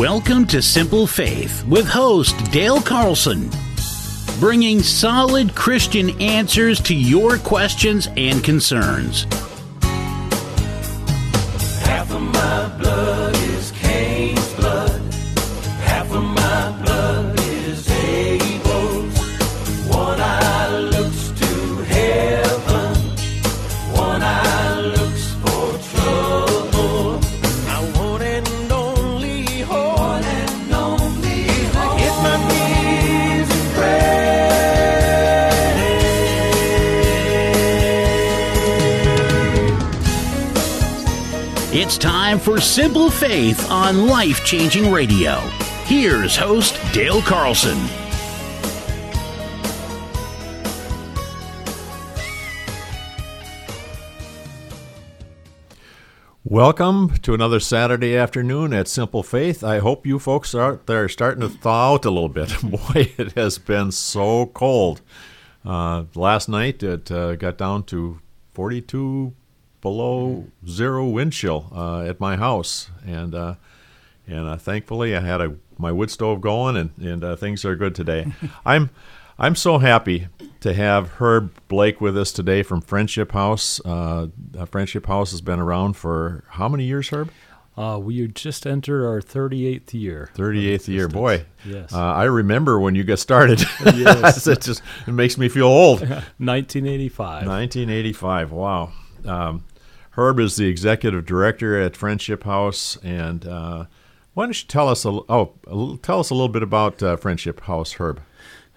Welcome to Simple Faith with host Dale Carlson, bringing solid Christian answers to your questions and concerns. For Simple Faith on Life Changing Radio. Here's host Dale Carlson. Welcome to another Saturday afternoon at Simple Faith. I hope you folks are out there starting to thaw out a little bit. Boy, it has been so cold. Uh, last night it uh, got down to 42 below zero wind chill uh, at my house, and uh, and uh, thankfully I had a my wood stove going, and and uh, things are good today. I'm I'm so happy to have Herb Blake with us today from Friendship House. Uh, uh, Friendship House has been around for how many years, Herb? Uh, we just entered our 38th year. 38th year. Boy, Yes. uh, I remember when you got started. Yes. it just it makes me feel old. 1985. 1985. Wow. Um, Herb is the executive director at Friendship House, and uh, why don't you tell us a, oh little- tell us a little bit about uh, Friendship House, Herb?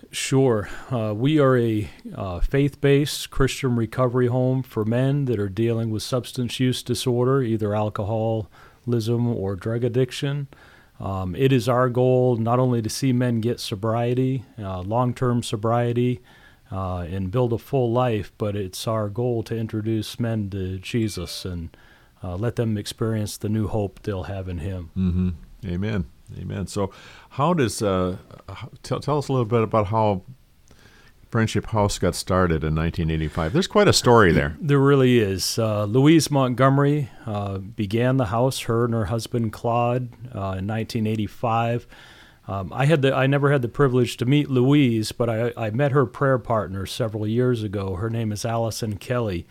Sure. Uh, we are a uh, faith based Christian recovery home for men that are dealing with substance use disorder, either alcoholism or drug addiction. Um, it is our goal not only to see men get sobriety, uh, long term sobriety, uh, and build a full life, but it's our goal to introduce men to Jesus and uh, let them experience the new hope they'll have in Him. Mm-hmm. Amen. Amen. So, how does uh, tell tell us a little bit about how Friendship House got started in 1985? There's quite a story there. There really is. Uh, Louise Montgomery uh, began the house. Her and her husband Claude uh, in 1985. Um, I had the I never had the privilege to meet Louise, but I, I met her prayer partner several years ago. Her name is Allison Kelly,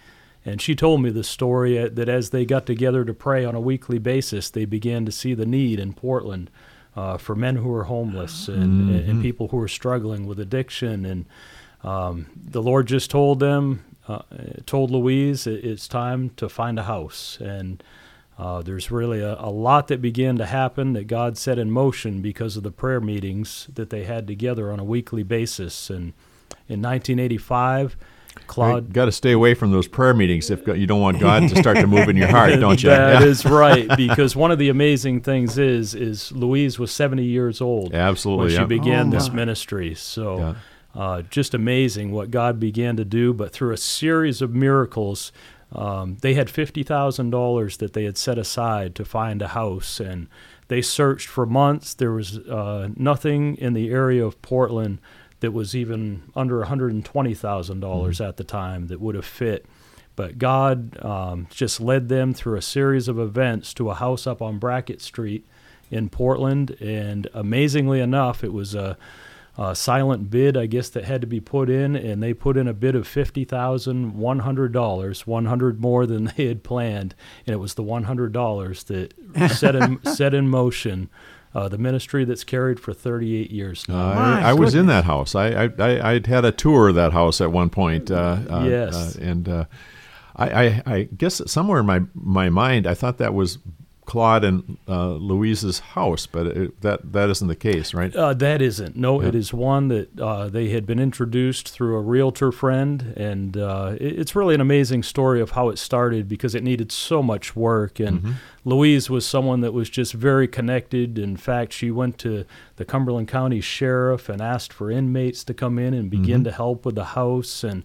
and she told me the story uh, that as they got together to pray on a weekly basis, they began to see the need in Portland uh, for men who are homeless and, and people who are struggling with addiction and um, the Lord just told them, uh, told Louise, it, it's time to find a house. And uh, there's really a, a lot that began to happen that God set in motion because of the prayer meetings that they had together on a weekly basis. And in 1985, Claude. You Got to stay away from those prayer meetings if you don't want God to start to move in your heart, don't you? That Yeah. is right, because one of the amazing things is is Louise was 70 years old Absolutely, when she yeah. began Oh, this my. ministry. So, Yeah. uh, just amazing what God began to do. But through a series of miracles, um, they had fifty thousand dollars that they had set aside to find a house, and they searched for months. There was uh, nothing in the area of Portland that was even under one hundred and twenty thousand dollars Mm-hmm. at the time that would have fit. But God um, just led them through a series of events to a house up on Brackett Street in Portland, and amazingly enough, it was a, a silent bid, I guess, that had to be put in, and they put in a bid of fifty thousand one hundred dollars, one hundred more than they had planned, and it was the one hundred dollars that set in set in motion uh, the ministry that's carried for thirty eight years now. Uh, I, I was in that house. I, I, I I'd had a tour of that house at one point. Uh, uh, Yes. uh, and uh, I, I, I guess somewhere in my my mind, I thought that was Claude and uh, Louise's house, but it, that that isn't the case, right? Uh, that isn't. No, it Yeah. is one that uh, they had been introduced through a realtor friend, and uh, it, it's really an amazing story of how it started because it needed so much work. And Louise was someone that was just very connected. In fact, she went to the Cumberland County Sheriff and asked for inmates to come in and begin to help with the house and.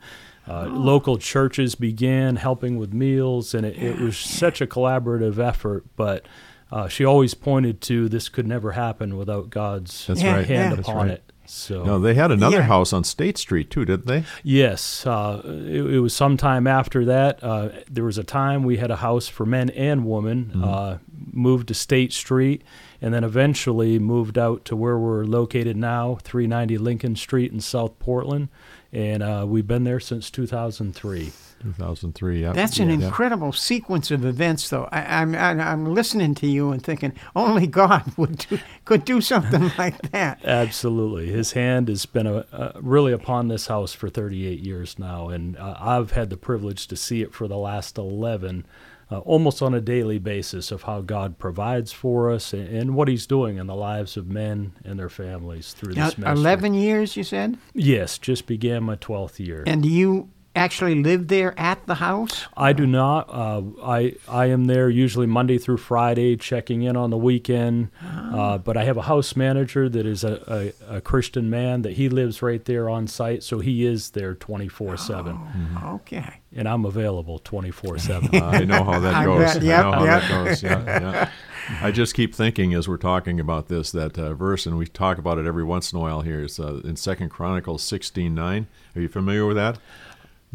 Uh, Local churches began helping with meals, and it, it was such a collaborative effort. But uh, she always pointed to this could never happen without God's That's Yeah, right. hand yeah. That's upon right. it. So No, they had another Yeah. house on State Street too, didn't they? yes, uh, it, it was sometime after that. Uh, there was a time we had a house for men and women. Mm-hmm. Uh, moved to State Street, and then eventually moved out to where we're located now, 390 Lincoln Street in South Portland, and uh, we've been there since 2003. 2003. Yeah. That's an yeah. incredible sequence of events, though. I, I'm, I'm I'm listening to you and thinking only God would do, could do something like that. Absolutely, his hand has been a, a, really upon this house for 38 years now, and uh, I've had the privilege to see it for the last 11, uh, almost on a daily basis, of how God provides for us and, and, what He's doing in the lives of men and their families through Now, this ministry. Eleven years, you said, Yes, just began my 12th year. and do you actually live there at the house? I do not. Uh, I I am there usually Monday through Friday, checking in on the weekend. Uh, but I have a house manager that is a, a, a Christian man that he lives right there on site, so he is there twenty four seven, Okay. and I'm available twenty four seven. I know how that I goes. bet. I know how yep. that goes. Yeah, yeah. I just keep thinking as we're talking about this that uh, verse, and we talk about it every once in a while here. It's uh, in Second Chronicles sixteen nine. Are you familiar with that?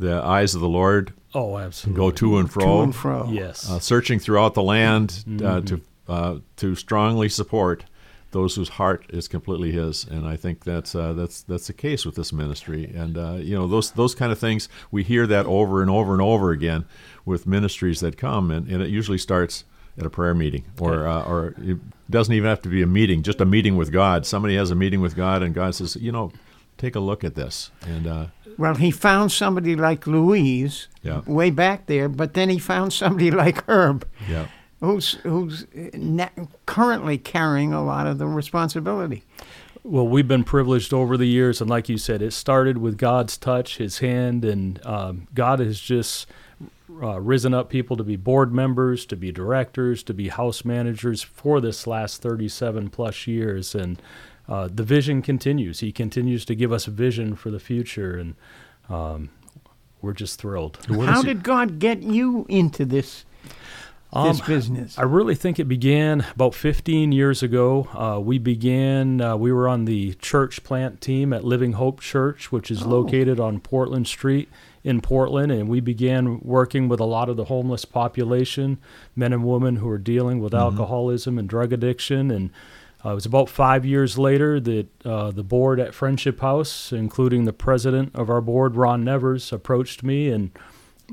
The eyes of the Lord Oh, absolutely. go to and fro, To and fro. Yes. uh, searching throughout the land uh, to uh, to strongly support those whose heart is completely His, and I think that's uh, that's that's the case with this ministry. And uh, you know those those kind of things we hear that over and over and over again with ministries that come, and, and it usually starts at a prayer meeting, or uh, or it doesn't even have to be a meeting, just a meeting with God. Somebody has a meeting with God, and God says, you know, take a look at this, and uh, Well, he found somebody like Louise Yeah. way back there, but then he found somebody like Herb, yeah. who's who's uh, na- currently carrying a lot of the responsibility. Well, we've been privileged over the years, and like you said, it started with God's touch, His hand, and um, God has just uh, risen up people to be board members, to be directors, to be house managers for this last 37 plus years, and uh, the vision continues. He continues to give us a vision for the future, and um, we're just thrilled. How did God get you into this this Um, business? I really think it began about 15 years ago. Uh, we began, uh, we were on the church plant team at Living Hope Church, which is located on Portland Street in Portland, and we began working with a lot of the homeless population, men and women who are dealing with alcoholism and drug addiction. And uh, it was about five years later that uh, the board at Friendship House, including the president of our board, Ron Nevers, approached me and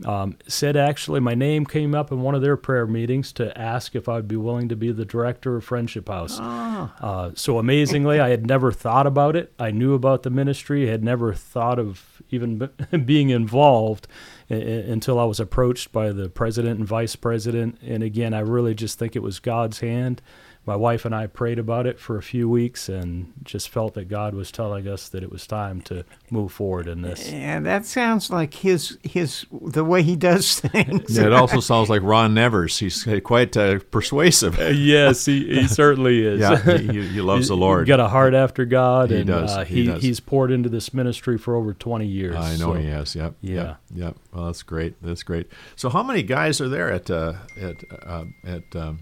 um, said actually my name came up in one of their prayer meetings to ask if I'd be willing to be the director of Friendship House. Uh, so amazingly, I had never thought about it. I knew about the ministry, had never thought of even being involved i- i- until I was approached by the president and vice president. And again, I really just think it was God's hand. My wife and I prayed about it for a few weeks and just felt that God was telling us that it was time to move forward in this. yeah, that sounds like his his the way he does things. Yeah, it also sounds like Ron Nevers. He's quite uh, persuasive. yes, he, he certainly is. Yeah, he, he- he loves the He's Lord. got a heart after God, He and does, Uh, he he, does. he's poured into this ministry for over 20 years. I know so- he has. Yep. Yeah. Yep. Yep. Well, that's great. That's great. So, how many guys are there at uh, at uh, at um,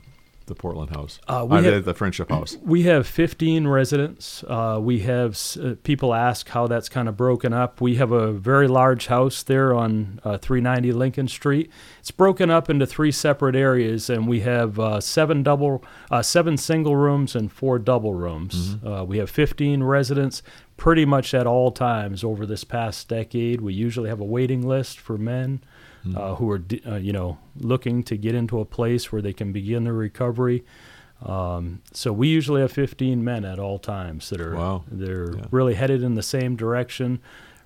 the Portland House? Uh, we Uh, have- the, Friendship House. We have 15 residents. Uh, we have uh, people ask how that's kind of broken up. We have a very large house there on uh, 390 Lincoln Street. It's broken up into three separate areas, and we have uh, seven double, uh, seven single rooms and four double rooms. Uh, we have 15 residents, pretty much at all times over this past decade. We usually have a waiting list for men. Uh, who are, uh, you know, looking to get into a place where they can begin their recovery. Um, so we usually have 15 men at all times that are Wow. they're Yeah. really headed in the same direction,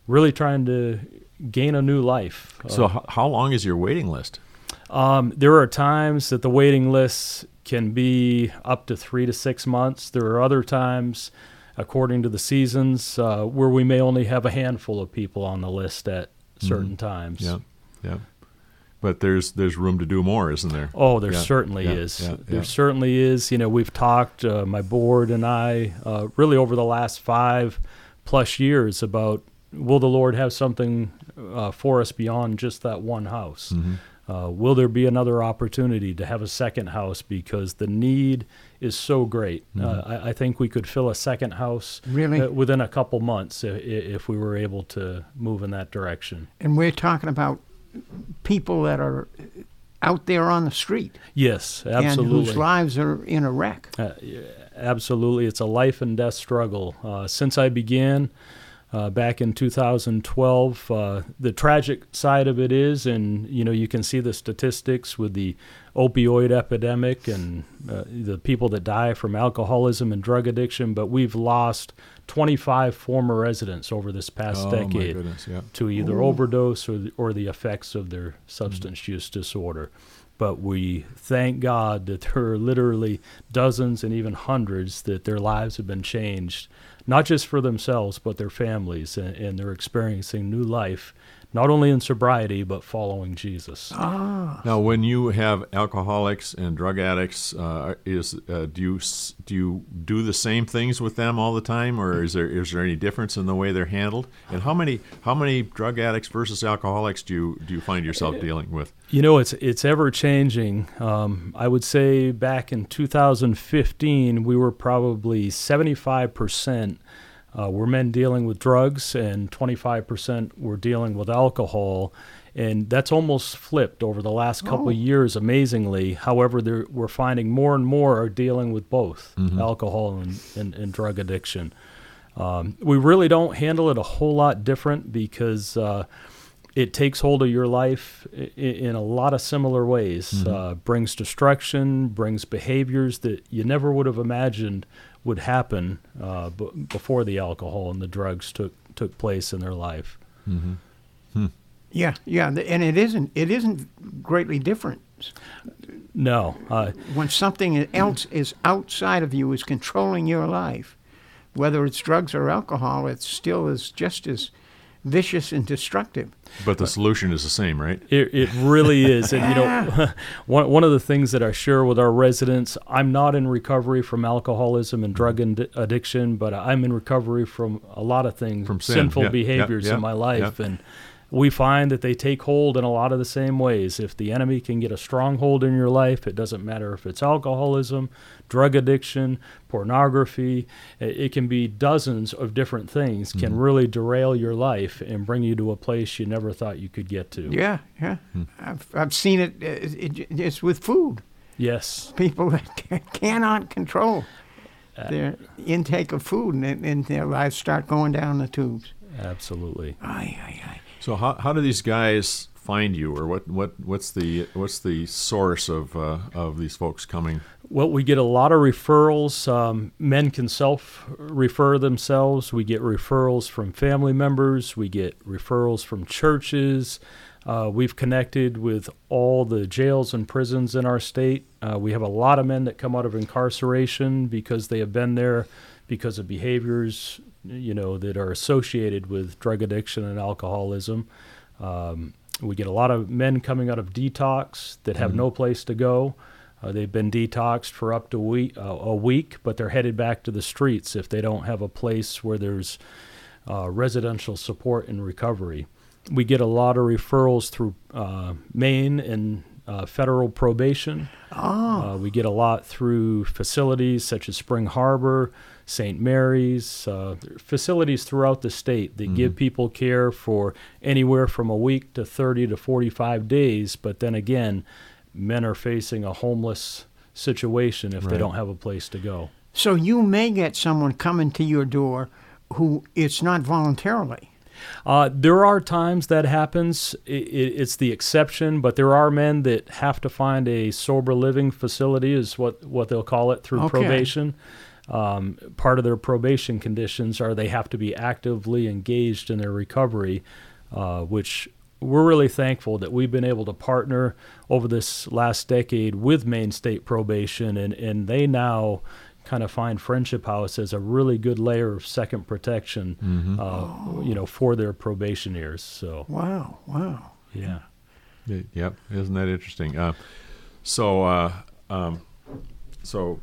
really trying to gain a new life. So, Uh, how long is your waiting list? um, there are times that the waiting lists can be up to three to six months. There are other times, according to the seasons, uh, where we may only have a handful of people on the list at certain times. Yeah. Yeah. But there's there's room to do more, isn't there? Oh, there Yeah, certainly yeah, is. yeah, there yeah. certainly is. You know, we've talked, uh, my board and I, uh, really over the last five plus years about will the Lord have something uh, for us beyond just that one house? Mm-hmm. Uh, will there be another opportunity to have a second house because the need is so great? Mm-hmm. Uh, I, I think we could fill a second house Really? uh, within a couple months if, if we were able to move in that direction. And we're talking about people that are out there on the street Yes, and absolutely. whose lives are in a wreck. Uh, yeah, absolutely, it's a life and death struggle. Uh, since I began uh, back in 2012, uh, the tragic side of it is, and you know, you can see the statistics with the opioid epidemic and uh, the people that die from alcoholism and drug addiction. But we've lost 25 former residents over this past Oh, decade goodness, yeah. to either overdose or the, or the effects of their substance use disorder. But we thank God that there are literally dozens and even hundreds that their lives have been changed, not just for themselves, but their families, and, and they're experiencing new life, not only in sobriety, but following Jesus. Ah. Now, when you have alcoholics and drug addicts, uh, is uh, do you do you do the same things with them all the time, or is there is there any difference in the way they're handled? And how many how many drug addicts versus alcoholics do you do you find yourself dealing with? You know, it's it's ever changing. Um, I would say back in 2015, we were probably 75 percent uh, were men dealing with drugs, and 25 percent were dealing with alcohol. And that's almost flipped over the last couple of years, amazingly. However, there, we're finding more and more are dealing with both alcohol and, and, and drug addiction. Um, we really don't handle it a whole lot different because uh, it takes hold of your life i- i- in a lot of similar ways. Uh, brings destruction, brings behaviors that you never would have imagined would happen uh, b- before the alcohol and the drugs took took place in their life. Yeah, yeah, and it isn't it isn't greatly different No, uh, when something else is outside of you is controlling your life. Whether it's drugs or alcohol, it still is just as vicious and destructive. But the solution is the same, right? It, it really is. And, you know, one, one of the things that I share with our residents, I'm not in recovery from alcoholism and drug mm-hmm. ind- addiction, but I'm in recovery from a lot of things, From sin. sinful Yeah, yeah, behaviors yeah, in my life. yeah. And we find that they take hold in a lot of the same ways. If the enemy can get a stronghold in your life, it doesn't matter if it's alcoholism, drug addiction, pornography, it can be dozens of different things, can Mm-hmm. really derail your life and bring you to a place you never thought you could get to. Yeah, yeah. I've, I've seen it, uh, it. It's with food. Yes. People that cannot control their intake of food, and, and their lives start going down the tubes. Absolutely. Aye, aye, aye. So how, how do these guys find you, or what, what what's the what's the source of uh, of these folks coming? Well, we get a lot of referrals. Um, men can self refer themselves. We get referrals from family members. We get referrals from churches. Uh, we've connected with all the jails and prisons in our state. Uh, we have a lot of men that come out of incarceration because they have been there because of behaviors, you know, that are associated with drug addiction and alcoholism. Um, we get a lot of men coming out of detox that have no place to go. Uh, they've been detoxed for up to week, uh, a week, but they're headed back to the streets if they don't have a place where there's uh, residential support and recovery. We get a lot of referrals through uh, Maine and uh, federal probation. Uh, we get a lot through facilities such as Spring Harbor, St. Mary's, uh, facilities throughout the state that give people care for anywhere from a week to 30 to 45 days. But then again, men are facing a homeless situation if they don't have a place to go. So you may get someone coming to your door who it's not voluntarily. Uh, there are times that happens. I i it's the exception, but there are men that have to find a sober living facility, is what, what they'll call it through Okay. probation. Um, part of their probation conditions are they have to be actively engaged in their recovery, uh, which we're really thankful that we've been able to partner over this last decade with Maine State Probation, and, and they now kind of find Friendship House as a really good layer of second protection, uh, you know, for their probation years. So, Wow, wow. yeah. Y- Yep, isn't that interesting? Uh, so, uh, um, so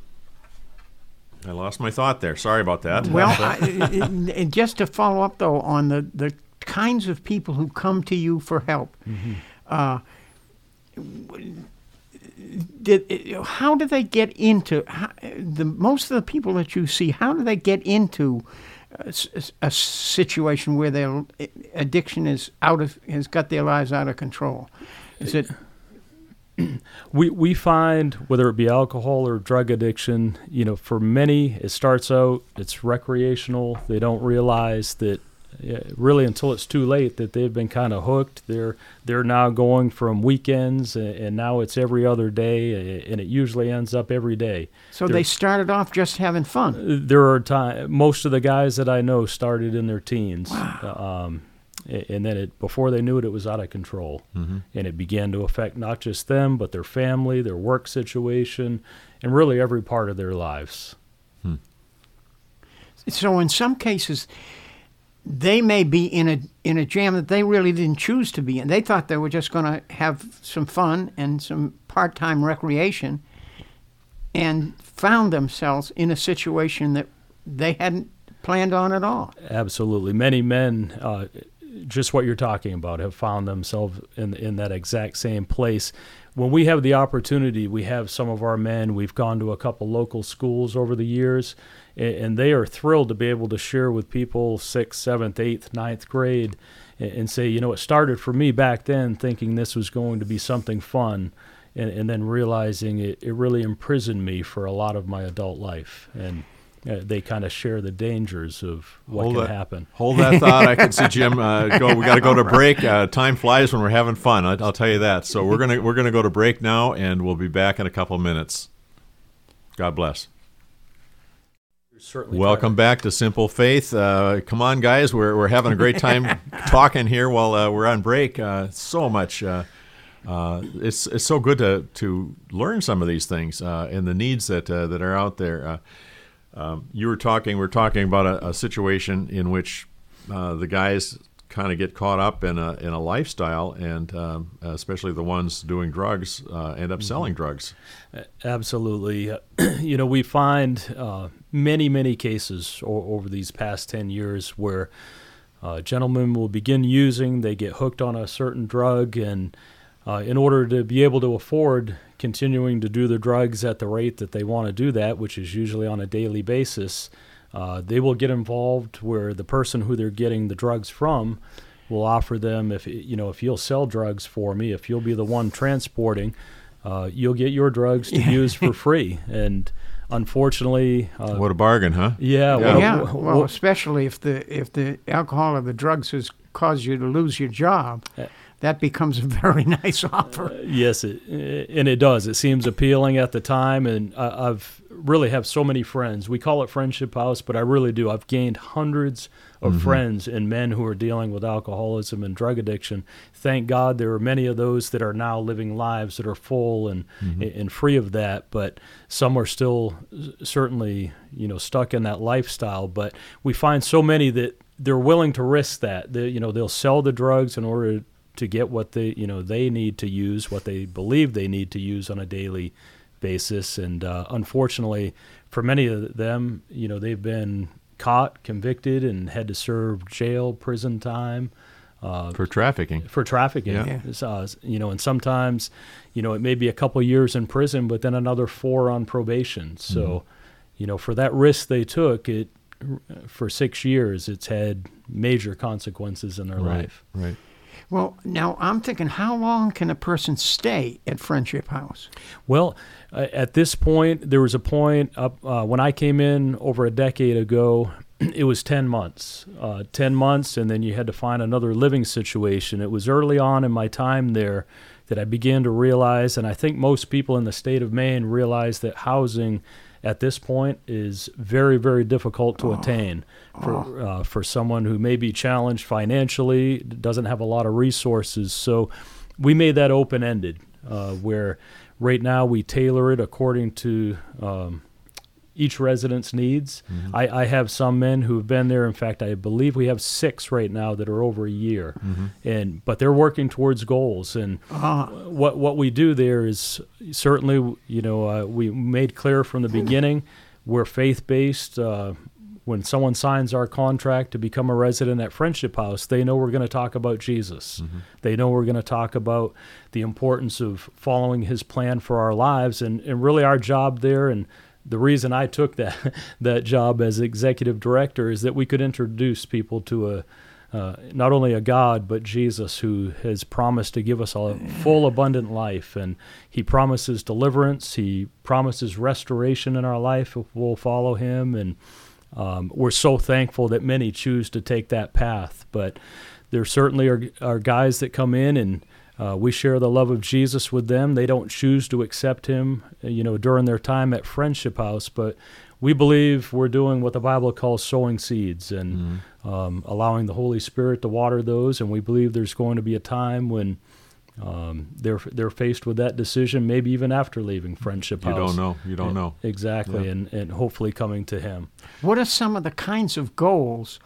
I lost my thought there. Sorry about that. Well, I, just to follow up though on the, the kinds of people who come to you for help, uh, did, how do they get into how, the most of the people that you see? How do they get into a situation where their addiction is out of has got their lives out of control? Is it we we find whether it be alcohol or drug addiction, you know, for many it starts out it's recreational. They don't realize that really until it's too late that they've been kind of hooked. They're they're now going from weekends and, and now it's every other day, and it usually ends up every day. So There- they started off just having fun. There are time. Most of the guys that I know started in their teens, um, a- and then it before they knew it, it was out of control, and it began to affect not just them, but their family, their work situation, and really every part of their lives. So in some cases, they may be in a in a jam that they really didn't choose to be in. They thought they were just going to have some fun and some part time recreation, and found themselves in a situation that they hadn't planned on at all. Absolutely, many men, uh, just what you're talking about, have found themselves in in that exact same place. When we have the opportunity, we have some of our men. We've gone to a couple local schools over the years, a- and they are thrilled to be able to share with people sixth, seventh, eighth, ninth grade, a- and say, you know, it started for me back then, thinking this was going to be something fun. And, and then realizing it, it really imprisoned me for a lot of my adult life. And uh, they kind of share the dangers of what hold can that, happen. Hold that thought. I can see Jim uh, go. We got to go to break. Uh, time flies when we're having fun. I, I'll tell you that. So we're gonna we're gonna go to break now, and we'll be back in a couple minutes. God bless. Certainly Welcome back to Simple Faith. Uh, come on, guys. We're, we're having a great time talking here while uh, we're on break. Uh, so much. Uh, uh, it's it's so good to to learn some of these things uh, and the needs that uh, that are out there. Um, you were talking. We are talking about a, a situation in which uh, the guys kind of get caught up in a in a lifestyle, and um, especially the ones doing drugs uh, end up selling drugs. Absolutely. you know, we find uh, many, many cases o- over these past 10 years where uh, gentlemen will begin using, they get hooked on a certain drug, and uh, in order to be able to afford continuing to do the drugs at the rate that they want to do that, which is usually on a daily basis, uh, they will get involved where the person who they're getting the drugs from will offer them if you know if you'll sell drugs for me if you'll be the one transporting uh, you'll get your drugs to use for free and unfortunately uh, What a bargain, huh? yeah, Yeah. well, yeah, w- well, especially if the if the alcohol or the drugs has caused you to lose your job, that becomes a very nice uh, offer. Yes, it, and it does. It seems appealing at the time, and I, I've really have so many friends. We call it Friendship House, but I really do. I've gained hundreds of mm-hmm. friends and men who are dealing with alcoholism and drug addiction. Thank God there are many of those that are now living lives that are full and mm-hmm. and free of that. But some are still certainly you know stuck in that lifestyle. But we find so many that they're willing to risk that. They, you know they'll sell the drugs in order to get what they you know they need to use what they believe they need to use on a daily basis and uh, unfortunately for many of them you know they've been caught convicted and had to serve jail prison time uh, For trafficking. for trafficking Yeah. Uh, you know and sometimes you know it may be a couple years in prison but then another four on probation so Mm-hmm. you know for that risk they took it for six years it's had major consequences in their Right. life Right. Well, now I'm thinking, how long can a person stay at Friendship House? Well, uh, at this point, there was a point up uh, when I came in over a decade ago. It was ten months, uh, ten months, and then you had to find another living situation. It was early on in my time there that I began to realize, and I think most people in the state of Maine realize that housing at this point is very, very difficult to attain for uh, for someone who may be challenged financially, doesn't have a lot of resources. So we made that open ended, uh, where right now we tailor it according to um, each resident's needs. I, I have some men who have been there. In fact, I believe we have six right now that are over a year, and but they're working towards goals. And what what we do there is certainly, you know, uh, we made clear from the beginning we're faith based. Uh, when someone signs our contract to become a resident at Friendship House, they know we're going to talk about Jesus. They know we're going to talk about the importance of following His plan for our lives, and, and really our job there. And the reason I took that that job as executive director is that we could introduce people to a uh, not only a God, but Jesus, who has promised to give us a full, abundant life. And He promises deliverance, He promises restoration in our life if we'll follow Him. And um, we're so thankful that many choose to take that path. But there certainly are, are guys that come in and uh, we share the love of Jesus with them. They don't choose to accept Him, uh, you know, during their time at Friendship House, but we believe we're doing what the Bible calls sowing seeds and Mm-hmm. um, allowing the Holy Spirit to water those. And we believe there's going to be a time when um, they're they're faced with that decision, maybe even after leaving Friendship House. You don't know. You don't E- know. exactly, Yeah. and and hopefully coming to Him. What are some of the kinds of goals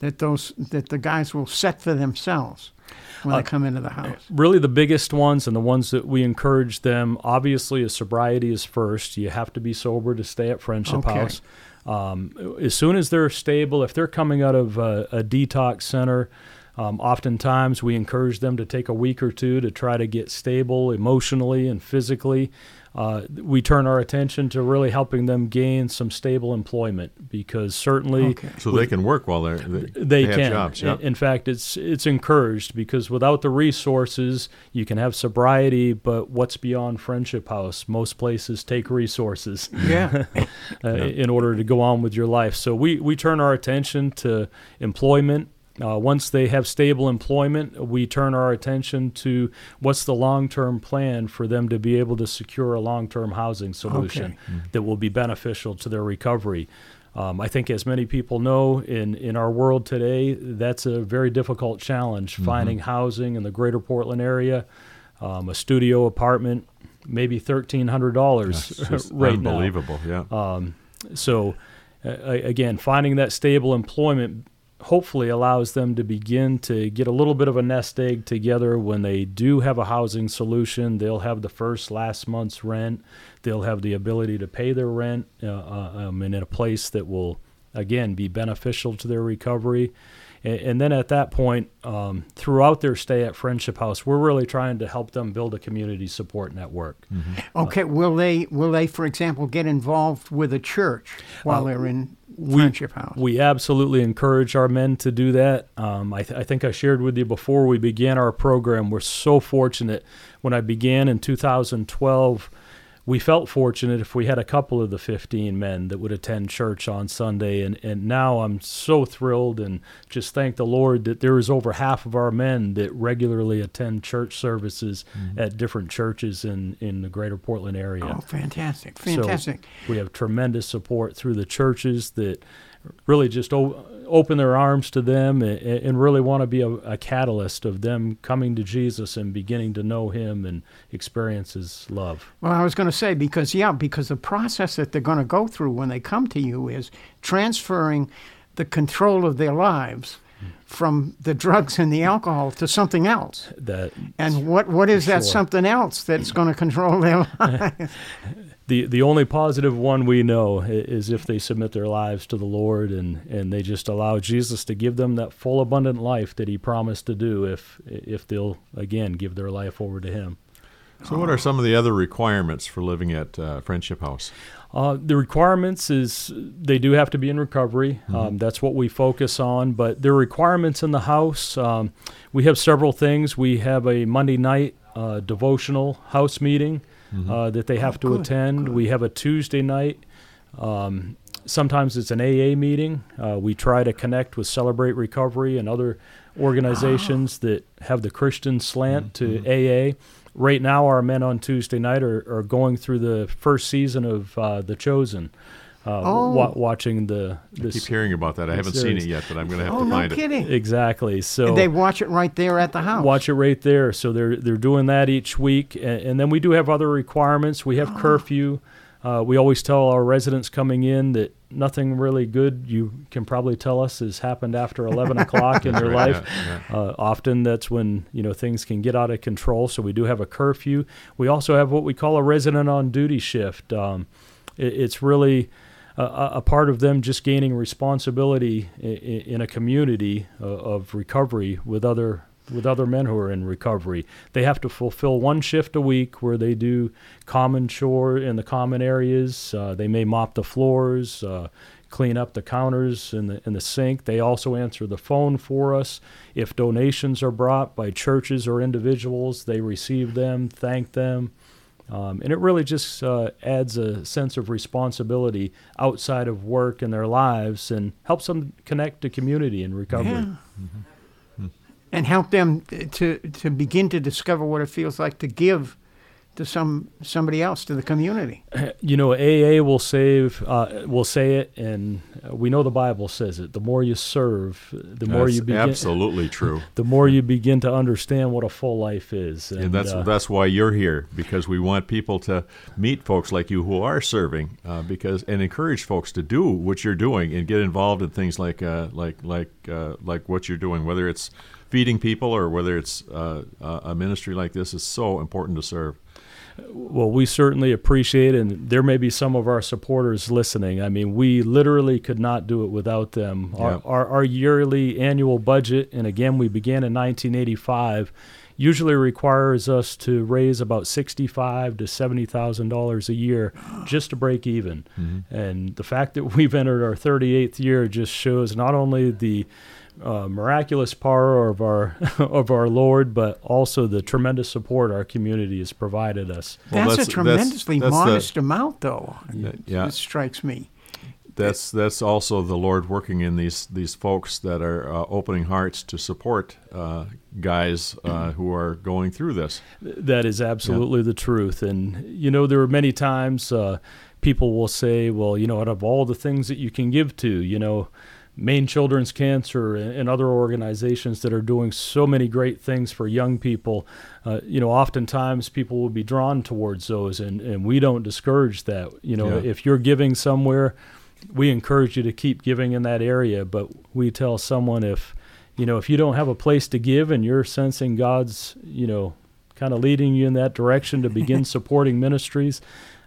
that those that the guys will set for themselves when Uh, they come into the house? really the biggest ones and the ones that we encourage them obviously is sobriety is first you have to be sober to stay at friendship Okay. house um, as soon as they're stable if they're coming out of a, a detox center um, oftentimes we encourage them to take a week or two to try to get stable emotionally and physically uh, we turn our attention to really helping them gain some stable employment because certainly Okay. So they can work while they're they, they, have can. jobs. In- Yeah. In fact, it's it's encouraged because without the resources, you can have sobriety, but what's beyond Friendship House? Most places take resources Yeah. uh, in order to go on with your life. So we we turn our attention to employment. Uh, once they have stable employment, we turn our attention to what's the long-term plan for them to be able to secure a long-term housing solution that will be beneficial to their recovery. Um, I think, as many people know, in, in our world today, that's a very difficult challenge finding housing in the greater Portland area. Um, a studio apartment, maybe thirteen hundred dollars right now. unbelievable. Yeah. Um, so, uh, again, finding that stable employment hopefully allows them to begin to get a little bit of a nest egg together when they do have a housing solution. They'll have the first last month's rent. They'll have the ability to pay their rent uh, uh, um, and in a place that will, again, be beneficial to their recovery. And, and then at that point, um, throughout their stay at Friendship House, we're really trying to help them build a community support network. Okay. Will they will they, for example, get involved with a church while they're in Friendship House? We absolutely encourage our men to do that. Um, I, th- I think I shared with you before we began our program. We're so fortunate. When I began in 2012, we felt fortunate if we had a couple of the 15 men that would attend church on Sunday. And, and now I'm so thrilled and just thank the Lord that there is over half of our men that regularly attend church services mm-hmm. at different churches in, in the greater Portland area. Oh, fantastic! So Fantastic. we have tremendous support through the churches that really just o- open their arms to them and, and really want to be a, a catalyst of them coming to Jesus and beginning to know Him and experience His love. Well, I was going to say because yeah, because the process that they're going to go through when they come to you is transferring the control of their lives hmm. from the drugs and the alcohol to something else. That And what what is that Sure. something else that's going to control their lives? The the only positive one we know is if they submit their lives to the Lord and, and they just allow Jesus to give them that full abundant life that He promised to do if if they'll again give their life over to Him. So, what are some of the other requirements for living at uh, Friendship House? Uh, the requirements is they do have to be in recovery. Um, that's what we focus on. But there are requirements in the house. Um, we have several things. We have a Monday night uh, devotional house meeting uh, that they have to good, attend. We have a Tuesday night. Um, sometimes it's an AA meeting. Uh, we try to connect with Celebrate Recovery and other organizations that have the Christian slant to AA. Right now, our men on Tuesday night are, are going through the first season of uh, The Chosen, uh, Oh. wa- watching the I keep hearing about that. I haven't seen it yet, but I'm going to have oh to no find it. kidding! exactly. So And they watch it right there at the house. Watch it right there. So they're they're doing that each week, and, and then we do have other requirements. We have curfew. Uh, we always tell our residents coming in that nothing really good you can probably tell us has happened after 11 o'clock in That's your right, life. yeah, yeah. Uh, often that's when you know things can get out of control. So we do have a curfew. We also have what we call a resident on duty shift. Um, it, it's really a, a part of them just gaining responsibility in, in a community uh, of recovery with other with other men who are in recovery. They have to fulfill one shift a week where they do common chore in the common areas. Uh, they may mop the floors, uh, clean up the counters and the, and the sink. They also answer the phone for us. If donations are brought by churches or individuals, they receive them, thank them. Um, and it really just uh, adds a sense of responsibility outside of work in their lives and helps them connect to community and recovery. Yeah. And help them to to begin to discover what it feels like to give to some somebody else to the community. You know, AA will save, uh, will say it, and we know the Bible says it. The more you serve, the more That's you begin. absolutely true. The more you begin to understand what a full life is, And that's uh, that's why you're here because we want people to meet folks like you who are serving uh, because and encourage folks to do what you're doing and get involved in things like uh, like like uh, like what you're doing whether it's feeding people or whether it's uh, a ministry like this is so important to serve. Well, we certainly appreciate it, and there may be some of our supporters listening. I mean, we literally could not do it without them. Our, Yeah. our, our yearly annual budget, and again, we began in 1985, usually requires us to raise about sixty-five to seventy thousand dollars a year just to break even. Mm-hmm. And the fact that we've entered our 38th year just shows not only the uh, miraculous power of our of our Lord, but also the tremendous support our community has provided us. Well, that's, that's- a tremendously that's the- modest amount, though. yeah. It strikes me. That's that's also the Lord working in these these folks that are uh, opening hearts to support uh, guys uh, who are going through this. That is absolutely the truth. And, you know, there are many times uh, people will say, well, you know, out of all the things that you can give to, you know, Maine Children's Cancer and, other organizations that are doing so many great things for young people, uh, you know, oftentimes people will be drawn towards those, and, and we don't discourage that. You know, Yeah. if you're giving somewhere, we encourage you to keep giving in that area, but we tell someone if, you know, if you don't have a place to give and you're sensing God's, you know, kind of leading you in that direction to begin supporting ministries,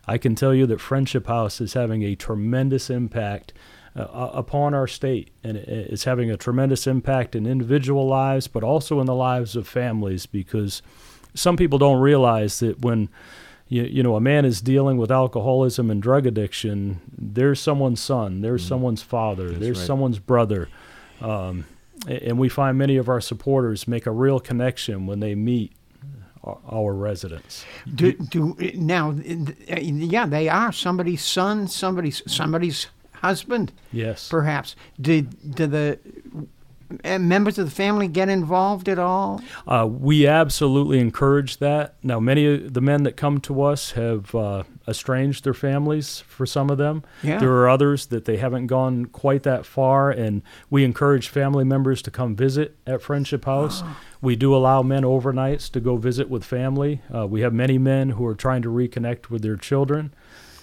I can tell you that Friendship House is having a tremendous impact uh, upon our state, and it's having a tremendous impact in individual lives, but also in the lives of families. Because some people don't realize that when you, you know a man is dealing with alcoholism and drug addiction, there's someone's son, there's someone's father, there's right. someone's brother. Um, and we find many of our supporters make a real connection when they meet our- our residents. Do, do now? Yeah, they are somebody's son, somebody's somebody's husband, Yes. perhaps. Did do the uh, members of the family get involved at all? Uh, we absolutely encourage that. Now, many of the men that come to us have uh, estranged their families for some of them. Yeah. There are others that they haven't gone quite that far, and we encourage family members to come visit at Friendship House. We do allow men overnights to go visit with family. Uh, we have many men who are trying to reconnect with their children.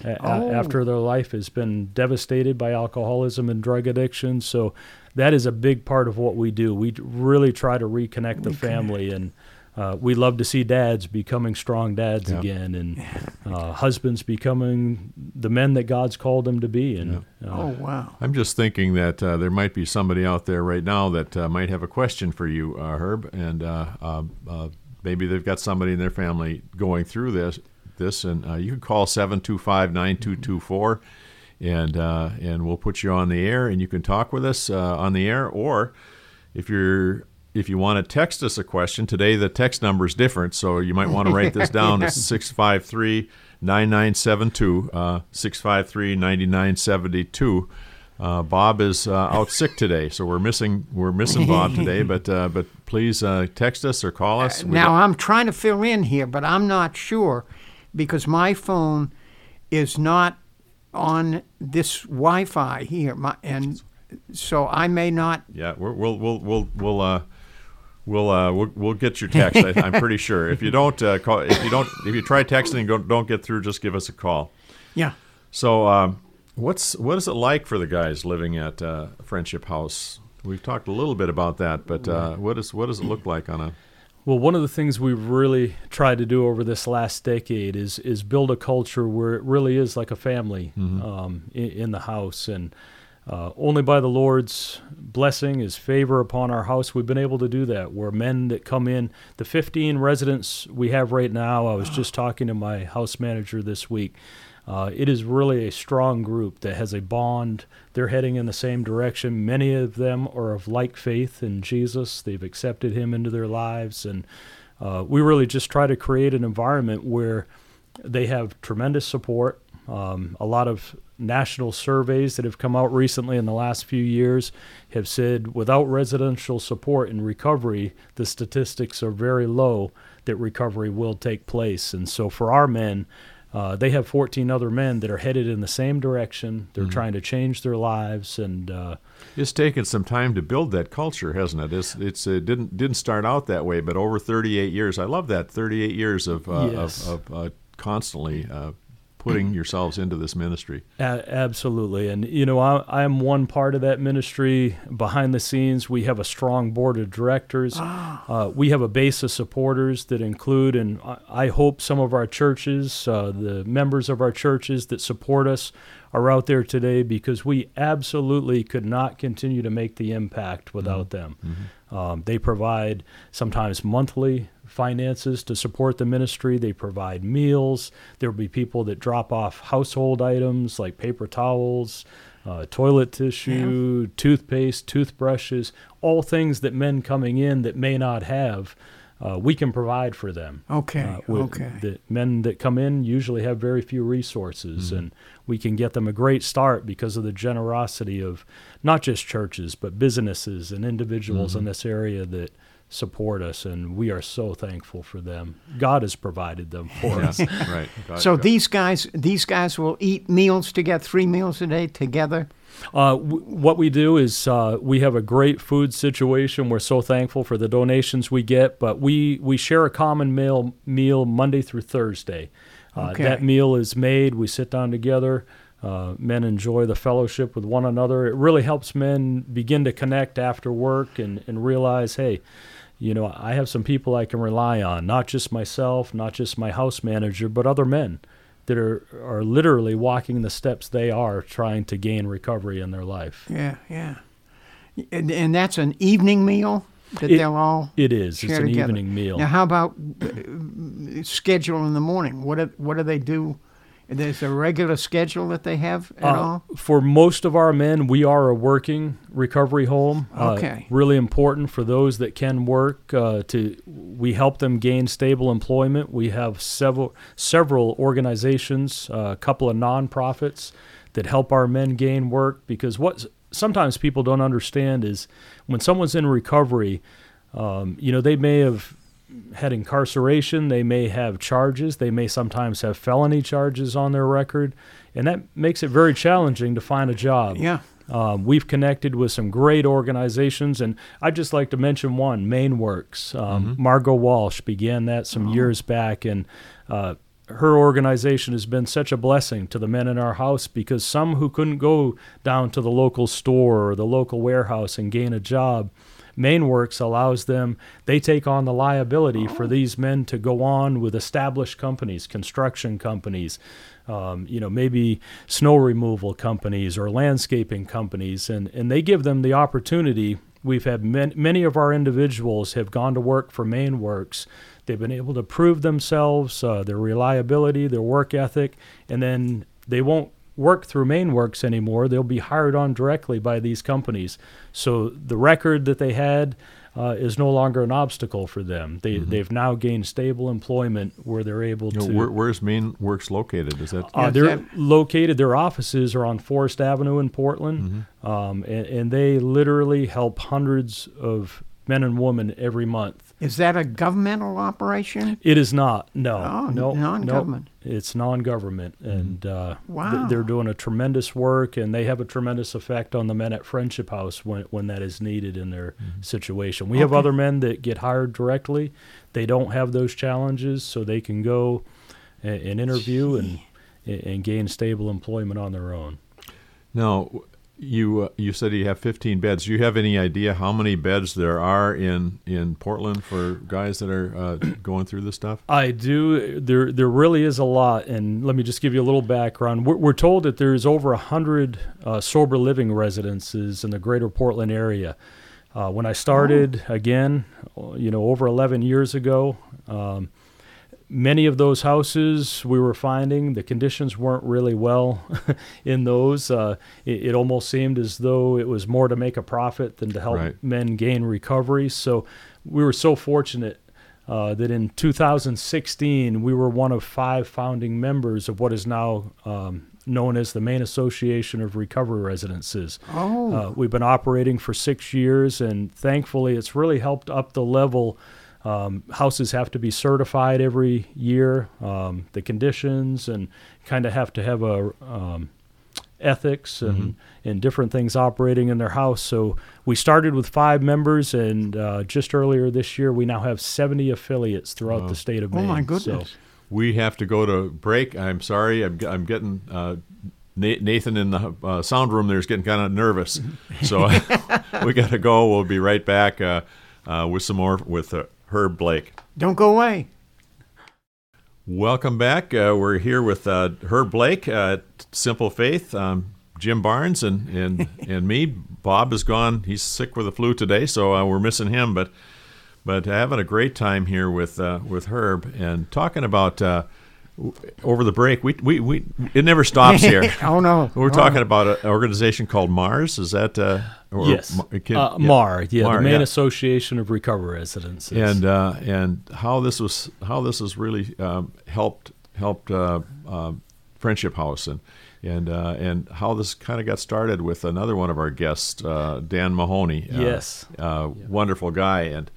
A- a- Oh. After their life has been devastated by alcoholism and drug addiction, so that is a big part of what we do. We really try to reconnect the family, and uh, we love to see dads becoming strong dads Yeah. again, and uh, husbands becoming the men that God's called them to be. And uh, oh wow! I'm just thinking that uh, there might be somebody out there right now that uh, might have a question for you, uh, Herb, and uh, uh, uh, maybe they've got somebody in their family going through this. This, and uh, you can call 725-9224, and uh, and we'll put you on the air, and you can talk with us uh, on the air, or if you're if you want to text us a question today, the text number is different, so you might want to write this down. It's 653 9972, uh, 653 9972. Uh, Bob is uh, out sick today, so we're missing we're missing Bob today. But uh, but please uh, text us or call us. Now I'm trying to fill in here, but I'm not sure because my phone is not on this Wi-Fi here, my, and so I may not. yeah, we're, we'll we'll we'll we'll uh, we'll, uh, we'll we'll get your text. I, I'm pretty sure. If you don't uh, call, if you don't, if you try texting and don't don't get through, just give us a call. Yeah. So, um, what's what is it like for the guys living at uh, Friendship House? We've talked a little bit about that, but uh, what is what does it look like on a? Well, one of the things we've really tried to do over this last decade is is build a culture where it really is like a family um, in, in the house, and uh, only by the Lord's blessing, His favor upon our house, we've been able to do that. Where men that come in, the 15 residents we have right now, I was just talking to my house manager this week. Uh, it is really a strong group that has a bond. They're heading in the same direction. Many of them are of like faith in Jesus. They've accepted Him into their lives, and uh, we really just try to create an environment where they have tremendous support. Um, a lot of national surveys that have come out recently in the last few years have said without residential support in recovery, the statistics are very low that recovery will take place. And so for our men, uh, they have 14 other men that are headed in the same direction. They're trying to change their lives, and uh, It's taken some time to build that culture, hasn't it? It's it's it didn't didn't start out that way, but over 38 years, I love that 38 years of uh, Yes. of, of uh, constantly uh, putting yourselves into this ministry. A- absolutely. And, you know, I, I'm one part of that ministry. Behind the scenes, we have a strong board of directors. Uh, we have a base of supporters that include, and I, I hope some of our churches, uh, the members of our churches that support us, are out there today because we absolutely could not continue to make the impact without them. Um, they provide sometimes monthly finances to support the ministry. They provide meals. There will be people that drop off household items like paper towels, uh, toilet tissue, toothpaste, toothbrushes, all things that men coming in that may not have. Uh, we can provide for them. Okay, Uh, with- okay. The men that come in usually have very few resources, and we can get them a great start because of the generosity of not just churches, but businesses and individuals in this area that support us, and we are so thankful for them. God has provided them for us. right. God- So God- these guys, these guys will eat meals together, three meals a day together. Uh, w- what we do is uh, we have a great food situation. We're so thankful for the donations we get, but we, we share a common meal meal Monday through Thursday. Uh, Okay. That meal is made. We sit down together. Uh, men enjoy the fellowship with one another. It really helps men begin to connect after work and, and realize, hey, you know, I have some people I can rely on, not just myself, not just my house manager, but other men that are, are literally walking the steps they are trying to gain recovery in their life. Yeah, yeah. And, and that's an evening meal that It- they'll all It is. It's an together. evening meal. Now, how about uh, schedule in the morning? What do, what do they do? There's a regular schedule that they have at Uh, all. For most of our men, we are a working recovery home. Uh, Okay. really important for those that can work. Uh, to we help them gain stable employment. We have several several organizations, uh, a couple of nonprofits that help our men gain work. Because what sometimes people don't understand is when someone's in recovery, um, you know, they may have had incarceration, they may have charges, they may sometimes have felony charges on their record, and that makes it very challenging to find a job. Yeah. Um, we've connected with some great organizations, and I'd just like to mention one, MaineWorks. Um, Margo Walsh began that some years back, and uh, her organization has been such a blessing to the men in our house because some who couldn't go down to the local store or the local warehouse and gain a job, MaineWorks allows them, they take on the liability for these men to go on with established companies, construction companies, um, you know, maybe snow removal companies or landscaping companies, and, and they give them the opportunity. We've had man, many of our individuals have gone to work for MaineWorks. They've been able to prove themselves, uh, their reliability, their work ethic, and then they won't work through MaineWorks anymore. They'll be hired on directly by these companies. So the record that they had uh, is no longer an obstacle for them. They, They've now gained stable employment where they're able You know, to. where, where's MaineWorks located? Is that Uh, Yes, they're that- located. Their offices are on Forest Avenue in Portland, um, and, and they literally help hundreds of men and women every month. Is that a governmental operation? It is not. No, Oh, no, non-government. No, it's non-government, and uh, th- Wow. they're doing a tremendous work, and they have a tremendous effect on the men at Friendship House when when that is needed in their situation. We have other men that get hired directly. They don't have those challenges, so they can go and, and interview and and gain stable employment on their own. Now, you uh, you said you have 15 beds. Do you have any idea how many beds there are in, in Portland for guys that are uh, going through this stuff? I do. There, there really is a lot, and let me just give you a little background. We're, we're told that there's over a hundred uh, sober living residences in the Greater Portland area. Uh, when I started again, uh, you know, over 11 years ago, um, many of those houses we were finding the conditions weren't really well in those. Uh, it, it, almost seemed as though it was more to make a profit than to help Right. men gain recovery. So we were so fortunate uh, that in 2016 we were one of five founding members of what is now um, known as the Maine Association of Recovery Residences. Oh. Uh, we've been operating for six years, and thankfully, it's really helped up the level. Um, houses have to be certified every year, um, the conditions, and kind of have to have a um, ethics and, and different things operating in their house. So we started with five members, and uh, just earlier this year, we now have 70 affiliates throughout the state of Maine. Oh Maine. my So- goodness. We have to go to break. I'm sorry. I'm, I'm getting uh, Nathan in the uh, sound room there is getting kind of nervous. So we got to go. We'll be right back uh, uh, with some more with uh, Herb Blake. Don't go away. Welcome back. Uh, we're here with uh, Herb Blake at Simple Faith, um, Jim Barnes, and, and, and me. Bob is gone. He's sick with the flu today, so uh, we're missing him. But but having a great time here with uh, with Herb and talking about uh, over the break. We, we, we it never stops here. oh no. We're Oh, talking no. about an organization called Mars. Is that uh, or yes. Ma- it can- uh, yeah. MAR, yeah, Mar, the Maine yeah. Association of Recovery Residents, and uh, and how this was how this has really um, helped helped uh, um Friendship House and and uh, and how this kind of got started with another one of our guests, uh, Dan Mahoney. Uh, Yes. uh, wonderful guy, and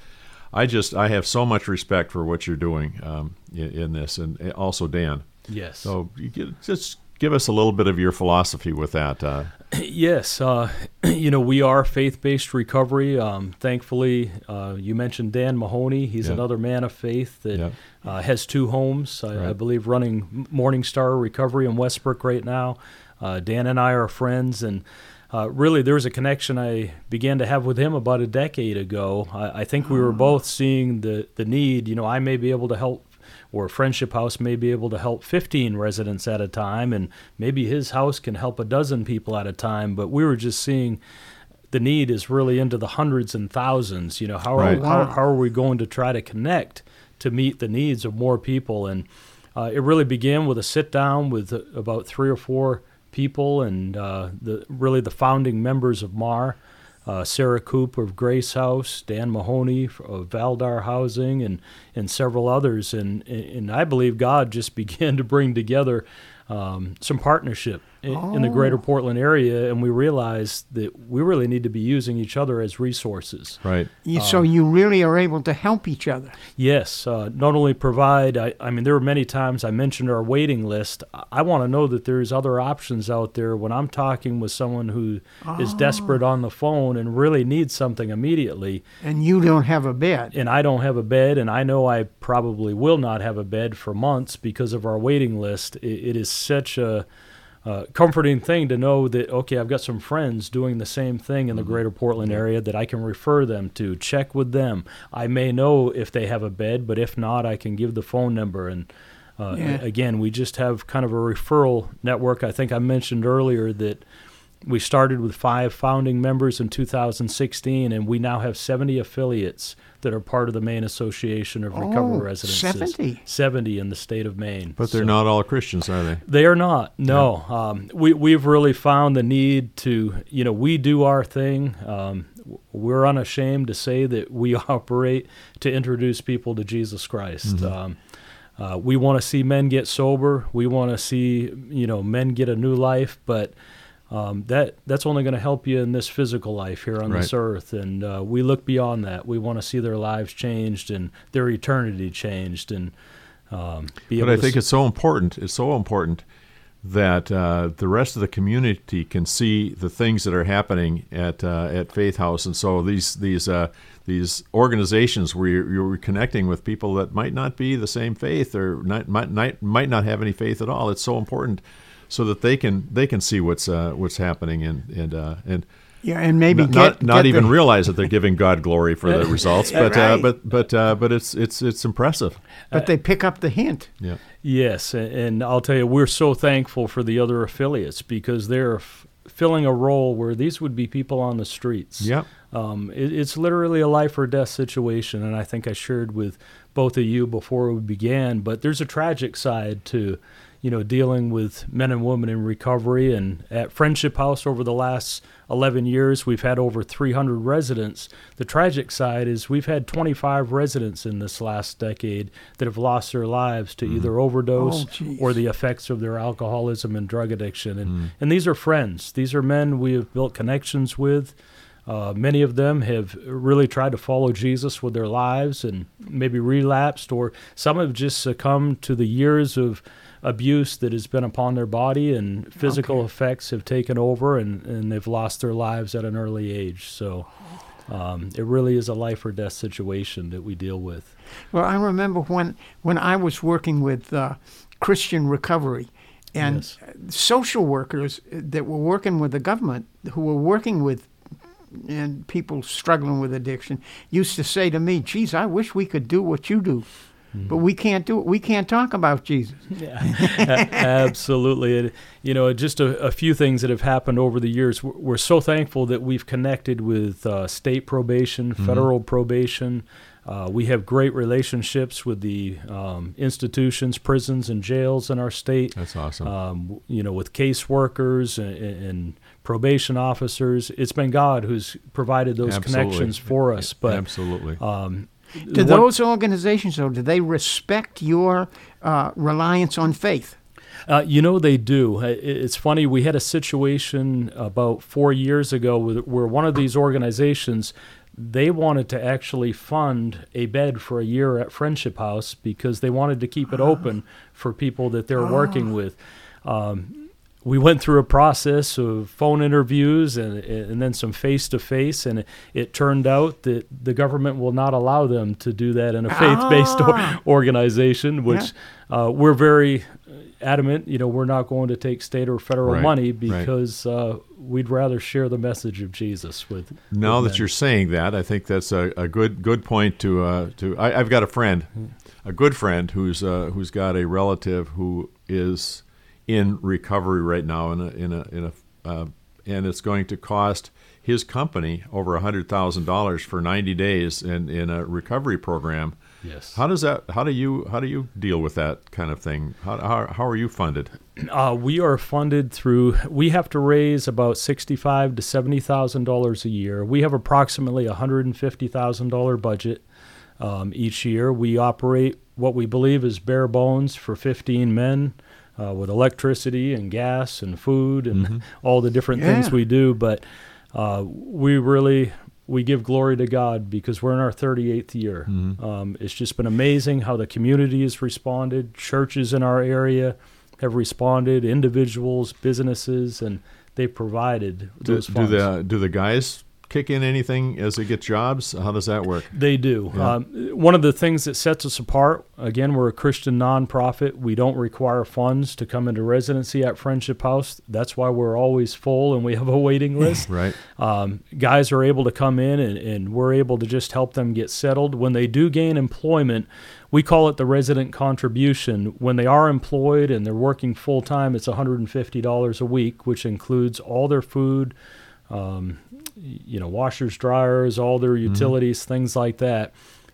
I just I have so much respect for what you're doing um, in, in this, and also Dan. yes. So you get, just give us a little bit of your philosophy with that. Uh, Yes, uh, you know we are faith-based recovery. Um, thankfully, uh, you mentioned Dan Mahoney. He's Yeah. another man of faith that Yeah. uh, has two homes. I, I believe running Morning Star Recovery in Westbrook right now. Uh, Dan and I are friends, and uh, really there was a connection I began to have with him about a decade ago. I, I think we were both seeing the the need. You know, I may be able to help or Friendship House may be able to help 15 residents at a time, and maybe his house can help a dozen people at a time. But we were just seeing the need is really into the hundreds and thousands. You know, how Right. are, how, Wow. how are we going to try to connect to meet the needs of more people? And uh, it really began with a sit down with uh, about three or four people, and uh, the really the founding members of MAR. Uh, Sarah Coop of Grace House, Dan Mahoney of Valdar Housing, and and several others, and and I believe God just began to bring together um, some partnership in, in the greater Portland area, and we realized that we really need to be using each other as resources. right. You, so you really are able to help each other. Yes, uh, not only provide, I, I mean, there were many times I mentioned our waiting list. I, I want to know that there's other options out there when I'm talking with someone who is desperate on the phone and really needs something immediately. And you don't have a bed. and I don't have a bed, and I know I probably will not have a bed for months because of our waiting list. It, it is such a uh, comforting thing to know that okay, I've got some friends doing the same thing in the greater Portland area that I can refer them to. Check with them. I may know if they have a bed, but if not, I can give the phone number and. Uh, Yeah. Again, we just have kind of a referral network. I think I mentioned earlier that we started with five founding members in 2016, and we now have 70 affiliates that are part of the Maine Association of Recovery Oh, Residences. 70? 70 in the state of Maine. But they're So- not all Christians, are they? They are not. No. Um, we, we've really found the need to, you know, we do our thing. Um, we're unashamed to say that we operate to introduce people to Jesus Christ. Um, uh, we want to see men get sober. We want to see, you know, men get a new life. But um, that that's only going to help you in this physical life here on this earth. And uh, we look beyond that. We want to see their lives changed and their eternity changed and um, be But I think s- it's so important. It's so important that uh, the rest of the community can see the things that are happening at uh, at Faith House, and so these these uh, these organizations where you're, you're connecting with people that might not be the same faith or not, might not might not have any faith at all. It's so important so that they can they can see what's uh, what's happening and and uh, and. Yeah, and maybe not, get not, not get even realize that they're giving God glory for the results, but uh, but but uh, but it's it's it's impressive. but they pick up the hint. Yeah. Yes, and I'll tell you, we're so thankful for the other affiliates because they're f- filling a role where these would be people on the streets. Yep. Um, it, it's literally a life or death situation, and I think I shared with both of you before we began. But there's a tragic side to, you know, dealing with men and women in recovery. And at Friendship House over the last 11 years, we've had over 300 residents. The tragic side is we've had 25 residents in this last decade that have lost their lives to either overdose Oh, or the effects of their alcoholism and drug addiction. And, and these are friends. These are men we have built connections with. Uh, many of them have really tried to follow Jesus with their lives and maybe relapsed, or some have just succumbed to the years of abuse that has been upon their body, and physical Okay. effects have taken over, and, and they've lost their lives at an early age. So um, it really is a life or death situation that we deal with. Well, I remember when when I was working with uh, Christian Recovery, and Yes. social workers that were working with the government, who were working with and people struggling with addiction, used to say to me, "Geez, I wish we could do what you do." But we can't do it. We can't talk about Jesus. Yeah, absolutely. And, you know, just a, a few things that have happened over the years. We're, we're so thankful that we've connected with uh, state probation, federal probation. Uh, we have great relationships with the um, institutions, prisons, and jails in our state. That's awesome. Um, you know, with caseworkers and, and probation officers. It's been God who's provided those Absolutely. connections for us. But Absolutely. um, Do one- those organizations, though, do they respect your uh, reliance on faith? Uh, you know they do. It's funny. We had a situation about four years ago where one of these organizations they wanted to actually fund a bed for a year at Friendship House because they wanted to keep it open for people that they're working with. Um, we went through a process of phone interviews and and then some face to face, and it, it turned out that the government will not allow them to do that in a faith based Ah. organization, which uh, we're very adamant. You know, we're not going to take state or federal Right, money right. because uh, we'd rather share the message of Jesus with. Now with that men. you're saying that, I think that's a, a good good point to uh, to. I, I've got a friend, a good friend who's uh, who's got a relative who is in recovery right now in a in a in a uh, and it's going to cost his company over a hundred thousand dollars for ninety days in in a recovery program. Yes. How does that? How do you how do you deal with that kind of thing? How how, how are you funded? Uh, we are funded through. We have to raise about sixty-five to seventy thousand dollars a year. We have approximately a hundred and fifty thousand dollar budget um, each year. We operate what we believe is bare bones for fifteen men, uh, with electricity and gas and food and all the different things we do. But uh, we really we give glory to God because we're in our 38th year. Um, it's just been amazing how the community has responded. Churches in our area have responded. Individuals, businesses, and they've provided Do, those do funds. the do the guys kick in anything as they get jobs? How does that work? They do. Um, one of the things that sets us apart, again, we're a Christian nonprofit. We don't require funds to come into residency at Friendship House. That's why we're always full and we have a waiting list. Right. Um, guys are able to come in and, and we're able to just help them get settled. When they do gain employment, we call it the resident contribution. When they are employed and they're working full time, it's $150 a week, which includes all their food, um, you know, washers, dryers, all their utilities, things like that.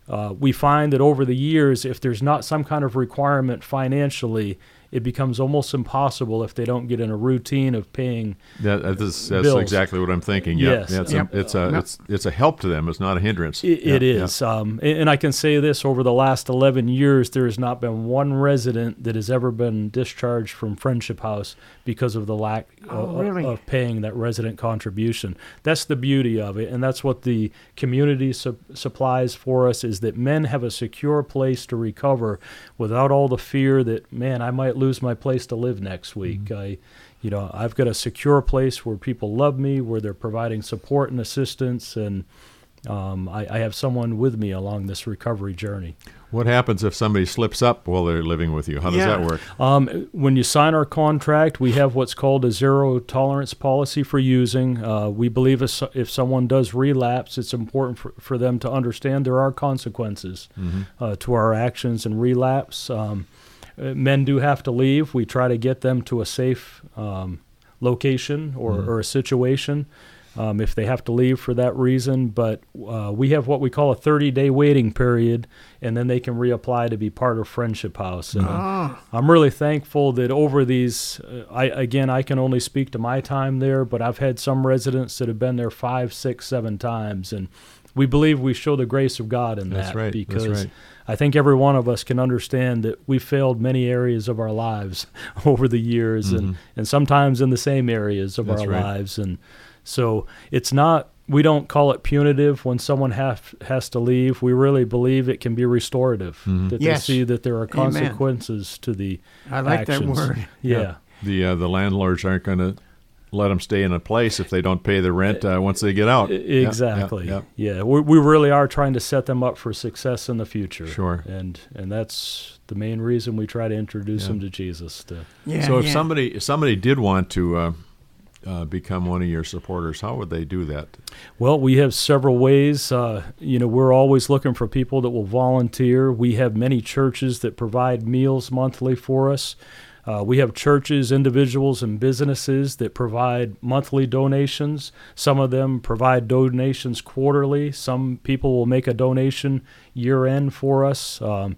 Uh, we find that over the years, if there's not some kind of requirement financially, it becomes almost impossible if they don't get in a routine of paying That, that is, that's Bills. exactly what I'm thinking. Yeah, Yes. yeah, it's, Yep. a, it's a it's it's a help to them. It's not a hindrance. It, Yeah, it yeah. is. Um, and, and I can say this over the last 11 years, there has not been one resident that has ever been discharged from Friendship House because of the lack Oh, of, really? of paying that resident contribution. That's the beauty of it. And that's what the community su- supplies for us is that men have a secure place to recover without all the fear that, man, I might lose my place to live next week. Mm-hmm. I, you know, I've got a secure place where people love me, where they're providing support and assistance, and um, I, I have someone with me along this recovery journey. What happens if somebody slips up while they're living with you? How does Yeah. that work? Um, when you sign our contract, we have what's called a zero tolerance policy for using. Uh, we believe if, if someone does relapse, it's important for, for them to understand there are consequences uh, to our actions and relapse. Um, uh, men do have to leave. We try to get them to a safe um, location or, or a situation. um, if they have to leave for that reason. But uh, we have what we call a 30 day waiting period, and then they can reapply to be part of Friendship House. And uh, I'm really thankful that over these, uh, I again, I can only speak to my time there, but I've had some residents that have been there five, six, seven times, and we believe we show the grace of God in That's that right, that's because right. I think every one of us can understand that we failed many areas of our lives over the years and, and sometimes in the same areas of Mm-hmm. That's our right. lives. And so it's not, we don't call it punitive when someone have, has to leave. We really believe it can be restorative, Mm-hmm. that Yes. they see that there are Amen. consequences to the I like that actions. word. Yeah. The uh, the landlords aren't going to let them stay in a place if they don't pay the rent uh, once they get out. E- Yeah, yeah, Exactly. yeah. Yeah, We, we really are trying to set them up for success in the future. Sure. And and that's the main reason we try to introduce Yeah. them to Jesus. To, Yeah. so if yeah. somebody if somebody did want to uh, uh, become one of your supporters, how would they do that? well, we have several ways. Uh, you know, we're always looking for people that will volunteer. We have many churches that provide meals monthly for us. Uh, we have churches, individuals, and businesses that provide monthly donations. Some of them provide donations quarterly. Some people will make a donation year end for us. Um,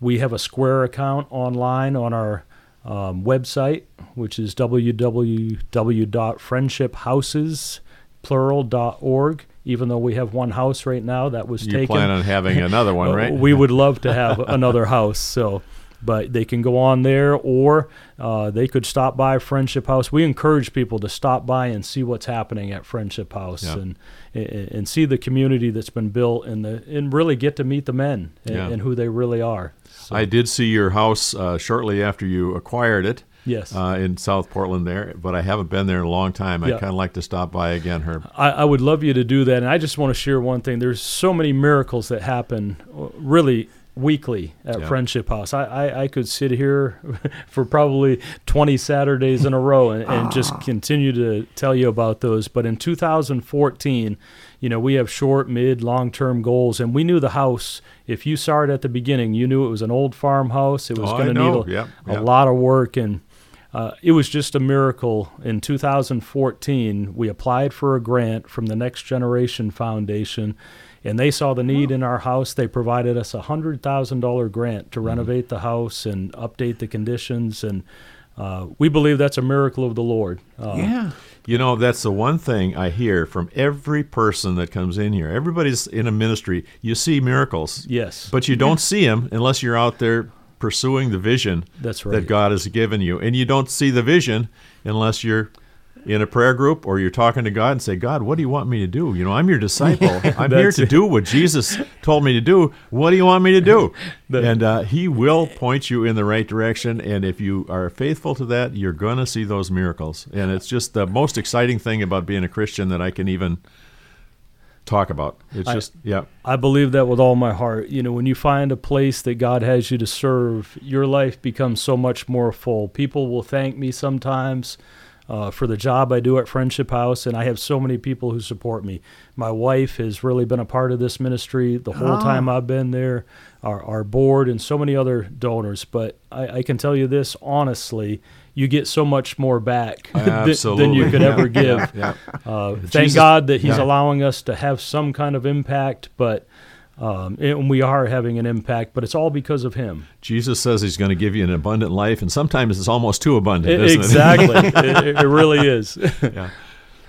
we have a Square account online on our um, website, which is www.friendshiphouses, plural.org. Even though we have one house right now, that was You taken. plan on having another one, right? We would love to have another house. So, but they can go on there, or uh, they could stop by Friendship House. We encourage people to stop by and see what's happening at Friendship House Yeah. and, and see the community that's been built and the and really get to meet the men and, Yeah. and who they really are. So, I did see your house uh, shortly after you acquired it. Yes. Uh, in South Portland there, but I haven't been there in a long time. I Yeah. kind of like to stop by again, Herb. I, I would love you to do that. And I just want to share one thing. There's so many miracles that happen uh, really weekly at Yeah. Friendship House. I, I, I could sit here for probably 20 Saturdays in a row and, and just continue to tell you about those. But in 2014, you know, we have short, mid, long term goals. And we knew the house, if you saw it at the beginning, you knew it was an old farmhouse. It was Oh, going to need a, Yep, a lot of work. And uh, it was just a miracle. In 2014, we applied for a grant from the Next Generation Foundation, and they saw the need in our house. They provided us a hundred thousand dollar grant to renovate the house and update the conditions, and uh, we believe that's a miracle of the Lord. Uh, yeah. You know, that's the one thing I hear from every person that comes in here. Everybody's in a ministry. You see miracles. Yes. But you don't see them unless you're out there pursuing the vision That's that. God has given you. And you don't see the vision unless you're in a prayer group or you're talking to God and say, God, what do you want me to do? You know, I'm your disciple. I'm here to do what Jesus told me to do. What do you want me to do? And uh, He will point you in the right direction. And if you are faithful to that, you're going to see those miracles. And it's just the most exciting thing about being a Christian that I can even talk about. It's I- just, yeah. I believe that with all my heart. You know, when you find a place that God has you to serve, your life becomes so much more full. People will thank me sometimes uh, for the job I do at Friendship House, and I have so many people who support me. My wife has really been a part of this ministry the whole Ah. time I've been there, our, our board, and so many other donors. But I, I can tell you this honestly. You get so much more back th- than you Absolutely. could Yeah, ever give. yeah, yeah. Uh, thank Jesus- God that He's yeah. allowing us to have some kind of impact, but um, and we are having an impact, but it's all because of Him. Jesus says he's going to give you an abundant life, and sometimes it's almost too abundant, I- isn't exactly, it, it really is. Yeah.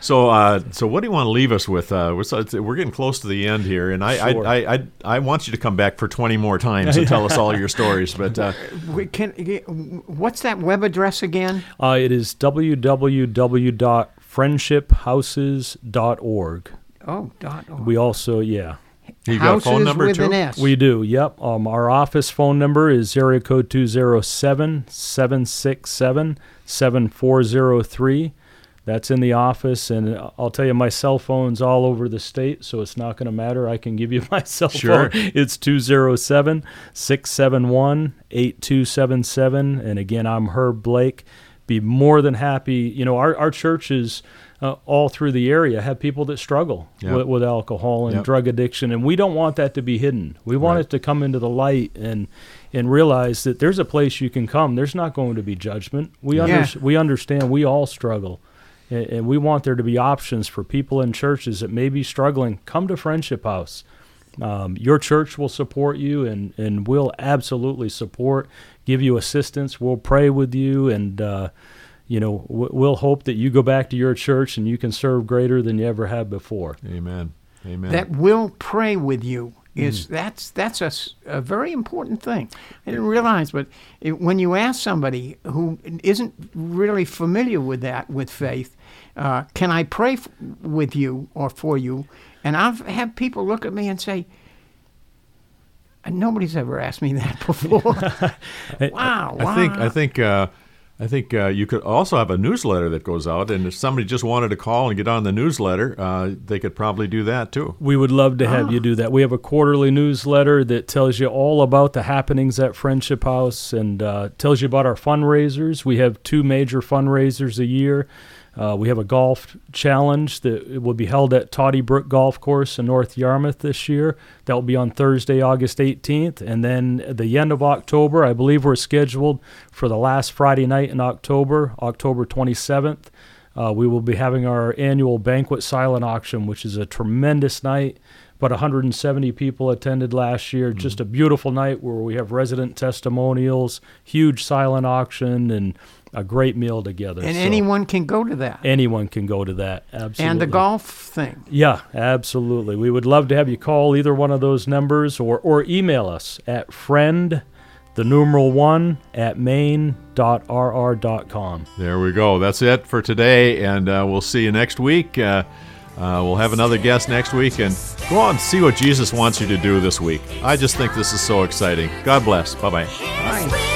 So, uh, so what do you want to leave us with? Uh, we're, so we're getting close to the end here, and I, Sure. I, I, I, I want you to come back for twenty more times and tell us all your stories. But uh, We can, what's that web address again? Uh, it is www.friendshiphouses.org. Oh, dot org. We also, yeah, you got a phone Houses number with too. an S. we do. Yep. Um, our office phone number is area code 207 767 7403. That's in the office, and I'll tell you, my cell phone's all over the state, so it's not going to matter. I can give you my cell Sure. phone. It's 207 671 8277. And again, I'm Herb Blake. Be more than happy. You know, our, our churches uh, all through the area have people that struggle Yeah. with, with alcohol and Yep. drug addiction, and we don't want that to be hidden. We want Right. it to come into the light and and realize that there's a place you can come. There's not going to be judgment. We Yeah. under, we understand we all struggle, and, and we want there to be options for people in churches that may be struggling. Come to Friendship House. Um, your church will support you, and and will absolutely support, give you assistance. We'll pray with you, and uh, you know w- we'll hope that you go back to your church and you can serve greater than you ever have before. Amen. Amen. that will pray with you is that's that's a, s- a very important thing. I didn't realize, but it, when you ask somebody who isn't really familiar with that with faith, uh, can I pray f- with you or for you? And I've had people look at me and say. Nobody's ever asked me that before. wow! I think wow. I think uh, I think uh, you could also have a newsletter that goes out, and if somebody just wanted to call and get on the newsletter, uh, they could probably do that too. We would love to have you do that. We have a quarterly newsletter that tells you all about the happenings at Friendship House and uh, tells you about our fundraisers. We have two major fundraisers a year. Uh, we have a golf challenge that will be held at Toddy Brook Golf Course in North Yarmouth this year. That will be on Thursday, August 18th. And then at the end of October, I believe we're scheduled for the last Friday night in October, October 27th. Uh, we will be having our annual banquet silent auction, which is a tremendous night. But 170 people attended last year. Just a beautiful night where we have resident testimonials, huge silent auction, and a great meal together. and So anyone can go to that. anyone can go to that. Absolutely. And the golf thing. Yeah, absolutely. We would love to have you call either one of those numbers or, or email us at friend, the numeral one, at maine.rr.com. There we go. That's it for today, and uh, we'll see you next week. Uh, uh, we'll have another guest next week, and go on see what Jesus wants you to do this week. I just think this is so exciting. God bless. Bye bye. Right. Sweet